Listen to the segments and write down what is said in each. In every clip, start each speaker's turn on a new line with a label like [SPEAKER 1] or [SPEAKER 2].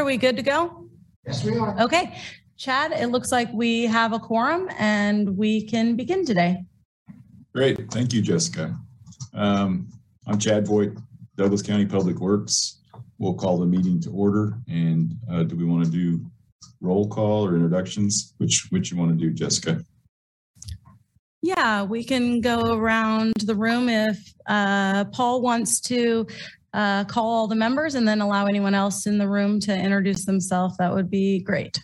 [SPEAKER 1] Are we good to go?
[SPEAKER 2] Yes, we are.
[SPEAKER 1] Okay. Chad, it looks like we have a quorum and we can begin today.
[SPEAKER 3] Great, thank you, Jessica. Um, I'm Chad Voigt, Douglas County Public Works. We'll call the meeting to order and uh, do we want to do roll call or introductions? Which, which you want to do, Jessica?
[SPEAKER 1] Yeah, we can go around the room if uh, Paul wants to uh, call all the members and then allow anyone else in the room to introduce themselves. That would be great.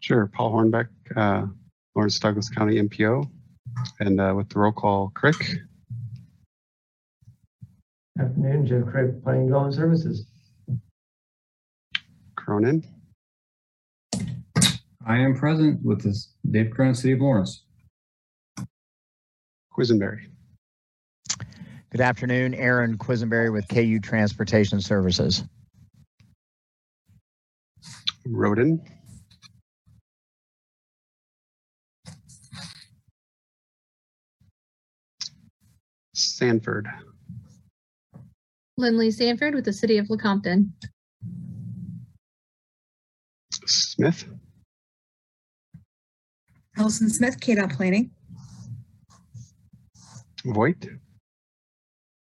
[SPEAKER 4] Sure, Paul Hornbeck, uh, Lawrence Douglas County MPO, and uh, with the roll call, Crick,
[SPEAKER 2] Afternoon, Jeff Crick, Planning and Development Services.
[SPEAKER 4] Cronin,
[SPEAKER 5] I am present with the Dave Cronin, City of Lawrence.
[SPEAKER 4] Quisenberry.
[SPEAKER 6] Good afternoon, Aaron Quisenberry with KU Transportation Services.
[SPEAKER 4] Roden, Sanford,
[SPEAKER 7] Lindley Sanford with the City of Lecompton.
[SPEAKER 4] Smith,
[SPEAKER 8] Allison Smith, KDOT Planning.
[SPEAKER 4] Voigt,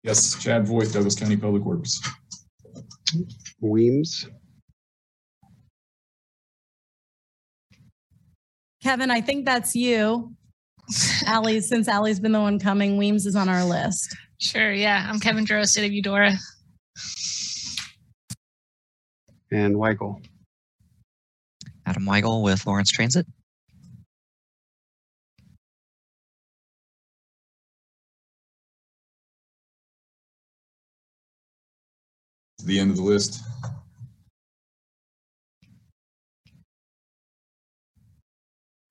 [SPEAKER 3] Yes, Chad Voigt, Douglas County Public Works.
[SPEAKER 4] Weems,
[SPEAKER 1] Kevin, I think that's you. Allie, since Allie's been the one coming, Weems is on our list.
[SPEAKER 9] Sure, yeah. I'm Kevin Duro, City of Eudora.
[SPEAKER 4] and Weigel.
[SPEAKER 10] Adam Weigel with Lawrence Transit.
[SPEAKER 3] To the end of the list.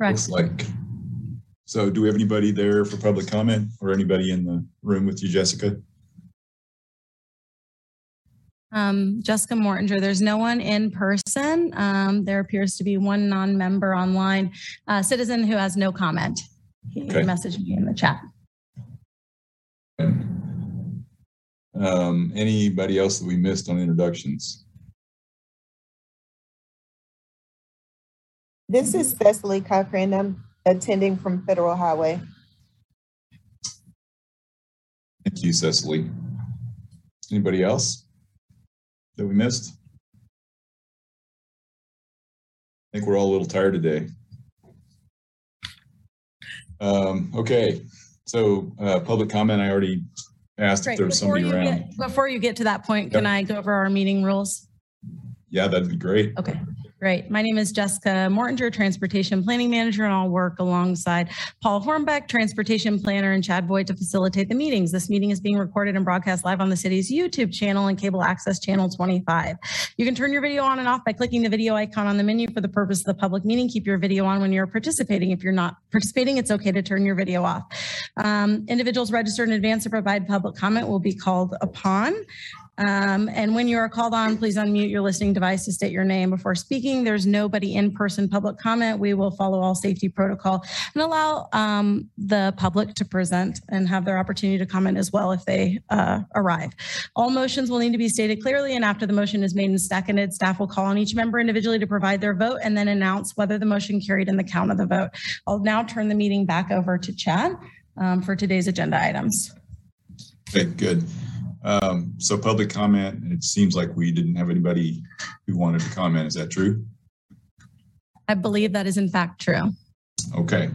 [SPEAKER 1] Correct.
[SPEAKER 3] Looks like. So do we have anybody there for public comment or anybody in the room with you, Jessica?
[SPEAKER 1] Um, Jessica Mortinger, there's no one in person. Um, there appears to be one non-member online, uh, citizen who has no comment. He
[SPEAKER 3] Okay.
[SPEAKER 1] messaged me in the chat.
[SPEAKER 3] Um, anybody else that we missed on introductions?
[SPEAKER 11] This is Cecily Cochran. I'm attending from Federal Highway.
[SPEAKER 3] Thank you, Cecily. Anybody else that we missed? I think we're all a little tired today. Um, okay, so, uh, public comment, I already asked if
[SPEAKER 1] Great.
[SPEAKER 3] there was
[SPEAKER 1] Before
[SPEAKER 3] somebody around.
[SPEAKER 1] get, before you get to that point, can I go over our meeting rules?
[SPEAKER 3] Yeah, that'd be great.
[SPEAKER 1] Okay, great. My name is Jessica Mortinger, Transportation Planning Manager, and I'll work alongside Paul Hornbeck, Transportation Planner, and Chad Voigt to facilitate the meetings. This meeting is being recorded and broadcast live on the city's YouTube channel and cable access channel 25. You can turn your video on and off by clicking the video icon on the menu for the purpose of the public meeting. Keep your video on when you're participating. If you're not participating, it's okay to turn your video off. Um, Individuals registered in advance to provide public comment will be called upon. Um, and when you are called on, please unmute your listening device to state your name before speaking. There's nobody in person public comment. We will follow all safety protocol and allow um, the public to present and have their opportunity to comment as well if they uh, arrive. All motions will need to be stated clearly, and after the motion is made and seconded, staff will call on each member individually to provide their vote and then announce whether the motion carried in the count of the vote. I'll now turn the meeting back over to Chad um, for today's agenda items.
[SPEAKER 3] Okay, good. Um, so public comment, it seems like we didn't have anybody who wanted to comment. Is that true?
[SPEAKER 1] I believe that is in fact true.
[SPEAKER 3] Okay.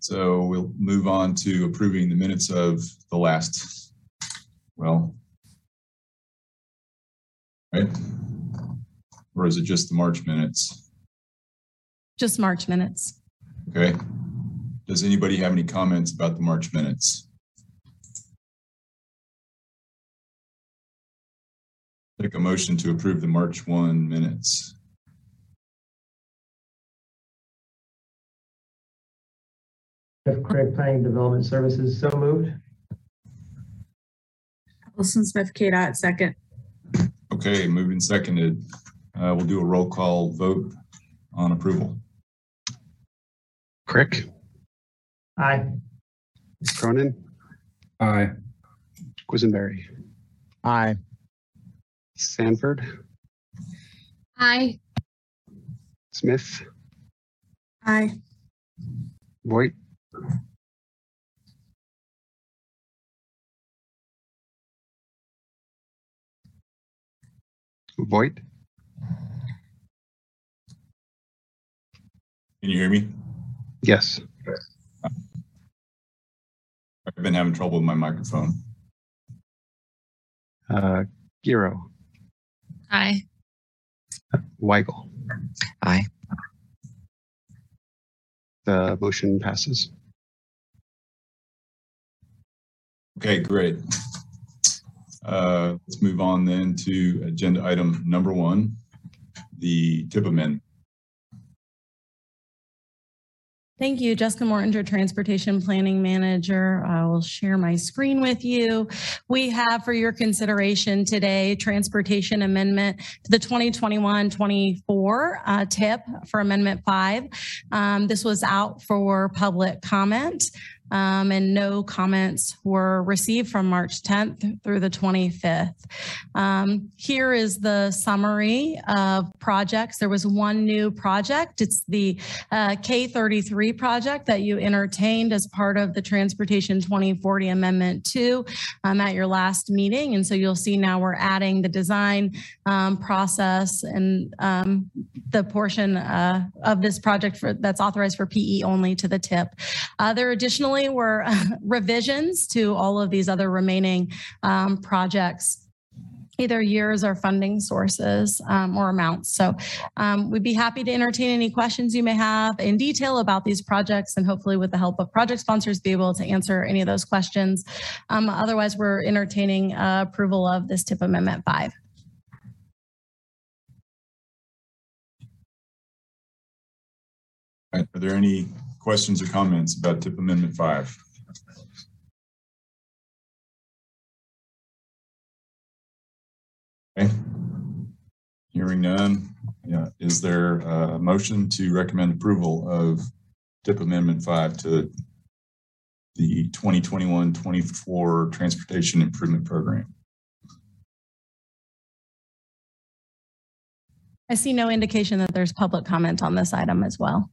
[SPEAKER 3] So we'll move on to approving the minutes of the last, well, right? Or is it just the March minutes?
[SPEAKER 1] Just March minutes.
[SPEAKER 3] Okay. Does anybody have any comments about the March minutes? Take a motion to approve the March 1 minutes.
[SPEAKER 2] Jeff Craig, Planning Development Services, so moved.
[SPEAKER 8] Allison Smith, KDOT, second.
[SPEAKER 3] Okay, moving seconded. Uh, we'll do a roll call vote on approval.
[SPEAKER 4] Crick,
[SPEAKER 2] Aye.
[SPEAKER 4] Cronin,
[SPEAKER 5] Aye.
[SPEAKER 4] Quisenberry.
[SPEAKER 6] Aye.
[SPEAKER 4] Sanford,
[SPEAKER 7] Aye.
[SPEAKER 4] Smith,
[SPEAKER 8] Aye.
[SPEAKER 4] Voigt, Voigt,
[SPEAKER 3] Can you hear me?
[SPEAKER 4] yes.
[SPEAKER 3] I've been having trouble with my microphone.
[SPEAKER 4] Uh, Giro,
[SPEAKER 9] Aye.
[SPEAKER 4] Weigel.
[SPEAKER 10] Aye.
[SPEAKER 4] The motion passes.
[SPEAKER 3] Okay, great. Uh, Let's move on then to agenda item number one, the tip amendment.
[SPEAKER 1] Thank you, Jessica Mortinger, Transportation Planning Manager. I will share my screen with you. We have for your consideration today, Transportation Amendment to the 2021-24 uh, TIP for Amendment 5. Um, This was out for public comment. Um, and no comments were received from March 10th through the 25th. Um, Here is the summary of projects. There was one new project. It's the uh, K33 project that you entertained as part of the Transportation 2040 Amendment 2 um, at your last meeting. And so you'll see now we're adding the design um, process and um, the portion uh, of this project for, that's authorized for PE only to the tip. Uh, There were revisions to all of these other remaining um, projects either years or funding sources um, or amounts. So um, we'd be happy to entertain any questions you may have in detail about these projects and hopefully with the help of project sponsors be able to answer any of those questions. Um, otherwise, we're entertaining uh, approval of this tip amendment five.
[SPEAKER 3] All right, Are there any questions or comments about tip amendment five? Okay. Hearing none, yeah, is there a motion to recommend approval of tip amendment five to the 2021-24 Transportation Improvement Program?
[SPEAKER 1] I see no indication that there's public comment on this item as well.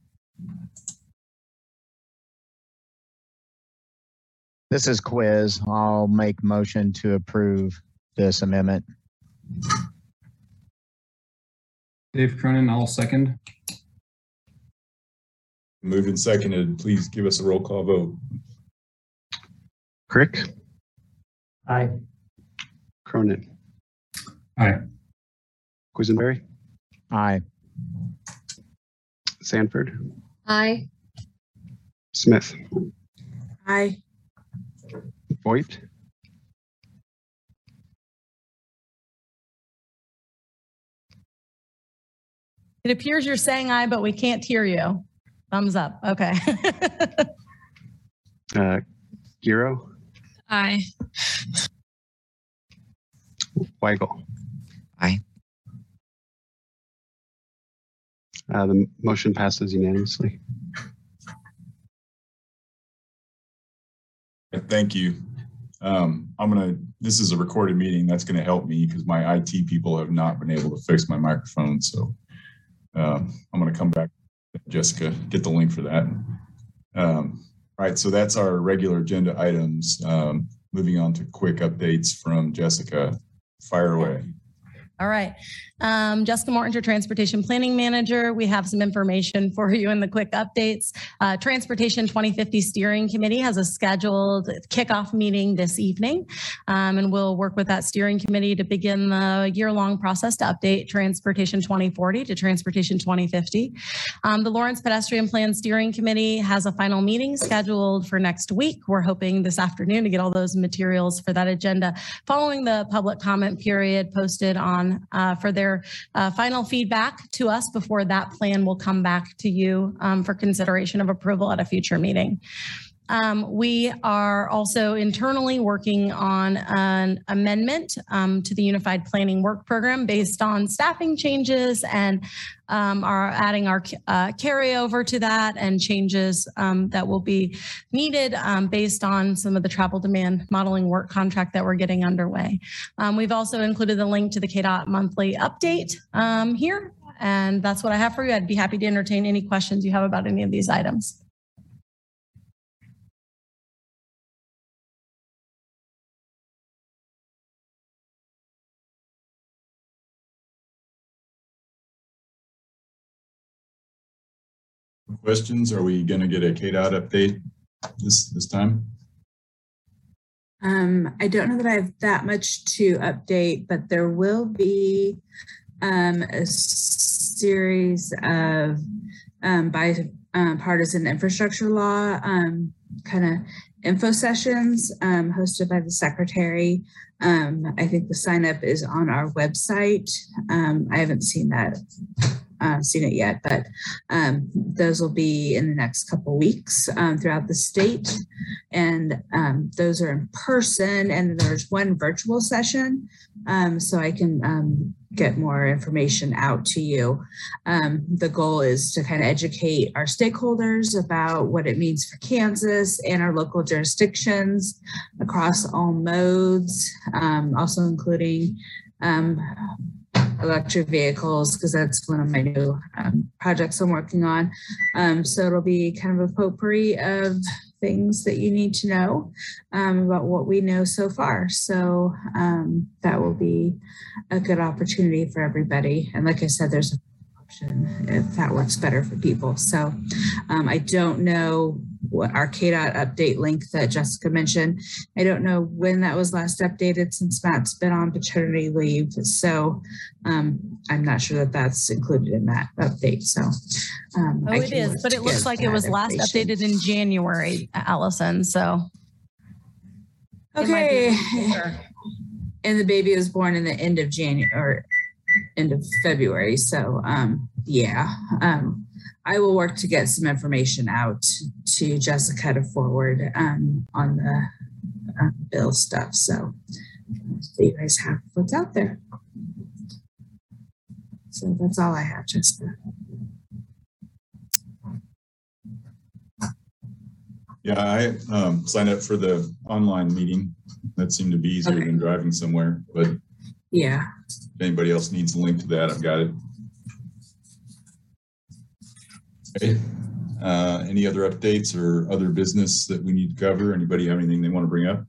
[SPEAKER 6] This is quiz. I'll make motion to approve this amendment.
[SPEAKER 5] Dave Cronin, I'll second.
[SPEAKER 3] Moved and seconded, please give us a roll call vote.
[SPEAKER 4] Crick,
[SPEAKER 2] Aye.
[SPEAKER 4] Cronin,
[SPEAKER 5] Aye.
[SPEAKER 4] Quisenberry,
[SPEAKER 6] Aye.
[SPEAKER 4] Sanford,
[SPEAKER 7] Aye.
[SPEAKER 4] Smith,
[SPEAKER 8] Aye.
[SPEAKER 4] Voigt,
[SPEAKER 1] It appears you're saying aye, but we can't hear you. Thumbs up. Okay.
[SPEAKER 4] uh, Giro,
[SPEAKER 9] Aye.
[SPEAKER 4] Weigel.
[SPEAKER 10] Aye.
[SPEAKER 4] Uh, the motion passes unanimously.
[SPEAKER 3] Thank you. Um, I'm gonna, this is a recorded meeting. That's gonna help me because my IT people have not been able to fix my microphone, so um, I'm gonna come back, Jessica, get the link for that. Um, all right, so that's our regular agenda items. Um, moving on to quick updates from Jessica. Fire away.
[SPEAKER 1] All right. Um, Jessica Mortinger, Transportation Planning Manager. We have some information for you in the quick updates. Uh, Transportation 2050 Steering Committee has a scheduled kickoff meeting this evening. Um, and we'll work with that steering committee to begin the year-long process to update Transportation 2040 to Transportation 2050. Um, the Lawrence Pedestrian Plan Steering Committee has a final meeting scheduled for next week. We're hoping this afternoon to get all those materials for that agenda following the public comment period posted on uh, for their uh, final feedback to us before that plan will come back to you um, for consideration of approval at a future meeting. Um, we are also internally working on an amendment um, to the Unified Planning Work Program based on staffing changes and um, are adding our uh, carryover to that and changes um, that will be needed um, based on some of the travel demand modeling work contract that we're getting underway. Um, we've also included the link to the KDOT monthly update here. And that's what I have for you. I'd be happy to entertain any questions you have about any of these items.
[SPEAKER 3] Questions? Are we going to get a KDOT update this, this time?
[SPEAKER 8] Um, I don't know that I have that much to update, but there will be um, a series of um, bipartisan infrastructure law um, kind of info sessions um, hosted by the secretary. Um, I think the sign up is on our website. Um, I haven't seen that uh, seen it yet, but um, those will be in the next couple weeks um, throughout the state. And um, those are in person, and there's one virtual session. Um, so I can um, get more information out to you. Um, the goal is to kind of educate our stakeholders about what it means for Kansas and our local jurisdictions across all modes, also including um, electric vehicles because that's one of my new um, projects I'm working on. Um, so it'll be kind of a potpourri of things that you need to know um, about what we know so far. So um, that will be a good opportunity for everybody. And like I said, there's an option if that works better for people. So um, I don't know what our KDOT update link that Jessica mentioned. I don't know when that was last updated since Matt's been on paternity leave. So um, I'm not sure that that's included in that update. So um,
[SPEAKER 1] oh, it is, but it looks like it was last updated in January, Allison. So
[SPEAKER 8] okay. And the baby was born in the end of January or end of February. So um, yeah, um, I will work to get some information out to Jessica to forward um, on the uh, bill stuff. So, so you guys have what's out there. So that's all I have, Jessica.
[SPEAKER 3] Yeah, I um, signed up for the online meeting. That seemed to be easier okay. than driving somewhere. But
[SPEAKER 8] yeah,
[SPEAKER 3] if anybody else needs a link to that, I've got it. Okay. Uh, any other updates or other business that we need to cover? Anybody have anything they want to bring up?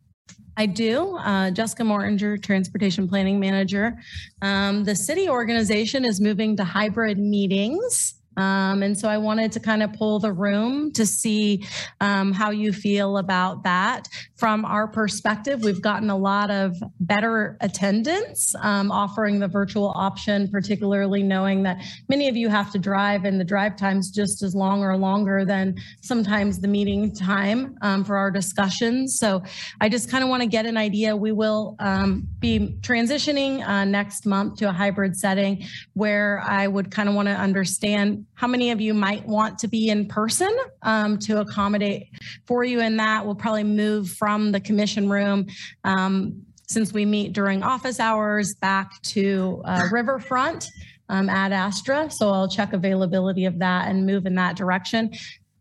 [SPEAKER 1] I do. Uh, Jessica Mortinger, Transportation Planning Manager. Um, the city organization is moving to hybrid meetings. Um, and so I wanted to kind of pull the room to see um, how you feel about that. From our perspective, we've gotten a lot of better attendance um, offering the virtual option, particularly knowing that many of you have to drive and the drive time's just as long or longer than sometimes the meeting time um, for our discussions. So I just kind of want to get an idea. We will um, be transitioning uh, next month to a hybrid setting where I would kind of want to understand how many of you might want to be in person um, to accommodate for you in that. We'll probably move from the commission room um, since we meet during office hours back to uh, Riverfront um, at Astra. So I'll check availability of that and move in that direction.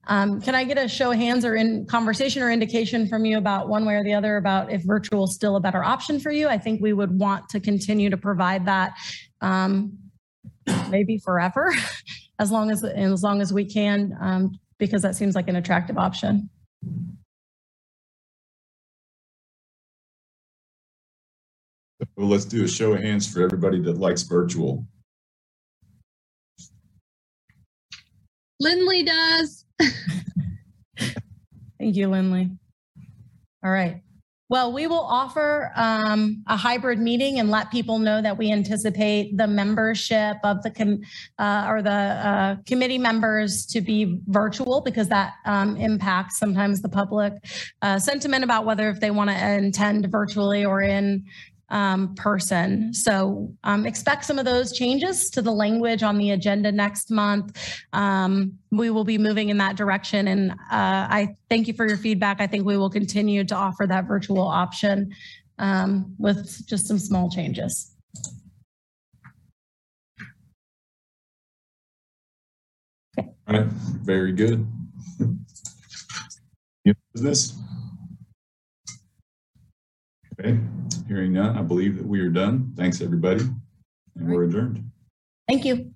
[SPEAKER 1] Um, can I get a show of hands or in conversation or indication from you about one way or the other about if virtual is still a better option for you? I think we would want to continue to provide that um, maybe forever. as long as as long as we can, um, because that seems like an attractive option.
[SPEAKER 3] Well, let's do a show of hands for everybody that likes virtual.
[SPEAKER 7] Lindley does.
[SPEAKER 1] Thank you, Lindley. All right. Well, we will offer um, a hybrid meeting and let people know that we anticipate the membership of the com- uh, or the uh, committee members to be virtual because that um, impacts sometimes the public uh, sentiment about whether if they want to attend virtually or in um, person. So um, expect some of those changes to the language on the agenda next month. Um, we will be moving in that direction. And uh, I thank you for your feedback. I think we will continue to offer that virtual option um, with just some small changes.
[SPEAKER 3] All right, very good.
[SPEAKER 12] Yep.
[SPEAKER 3] Business? Okay, hearing none, I believe that we are done. Thanks, everybody, and we're adjourned.
[SPEAKER 1] Thank you.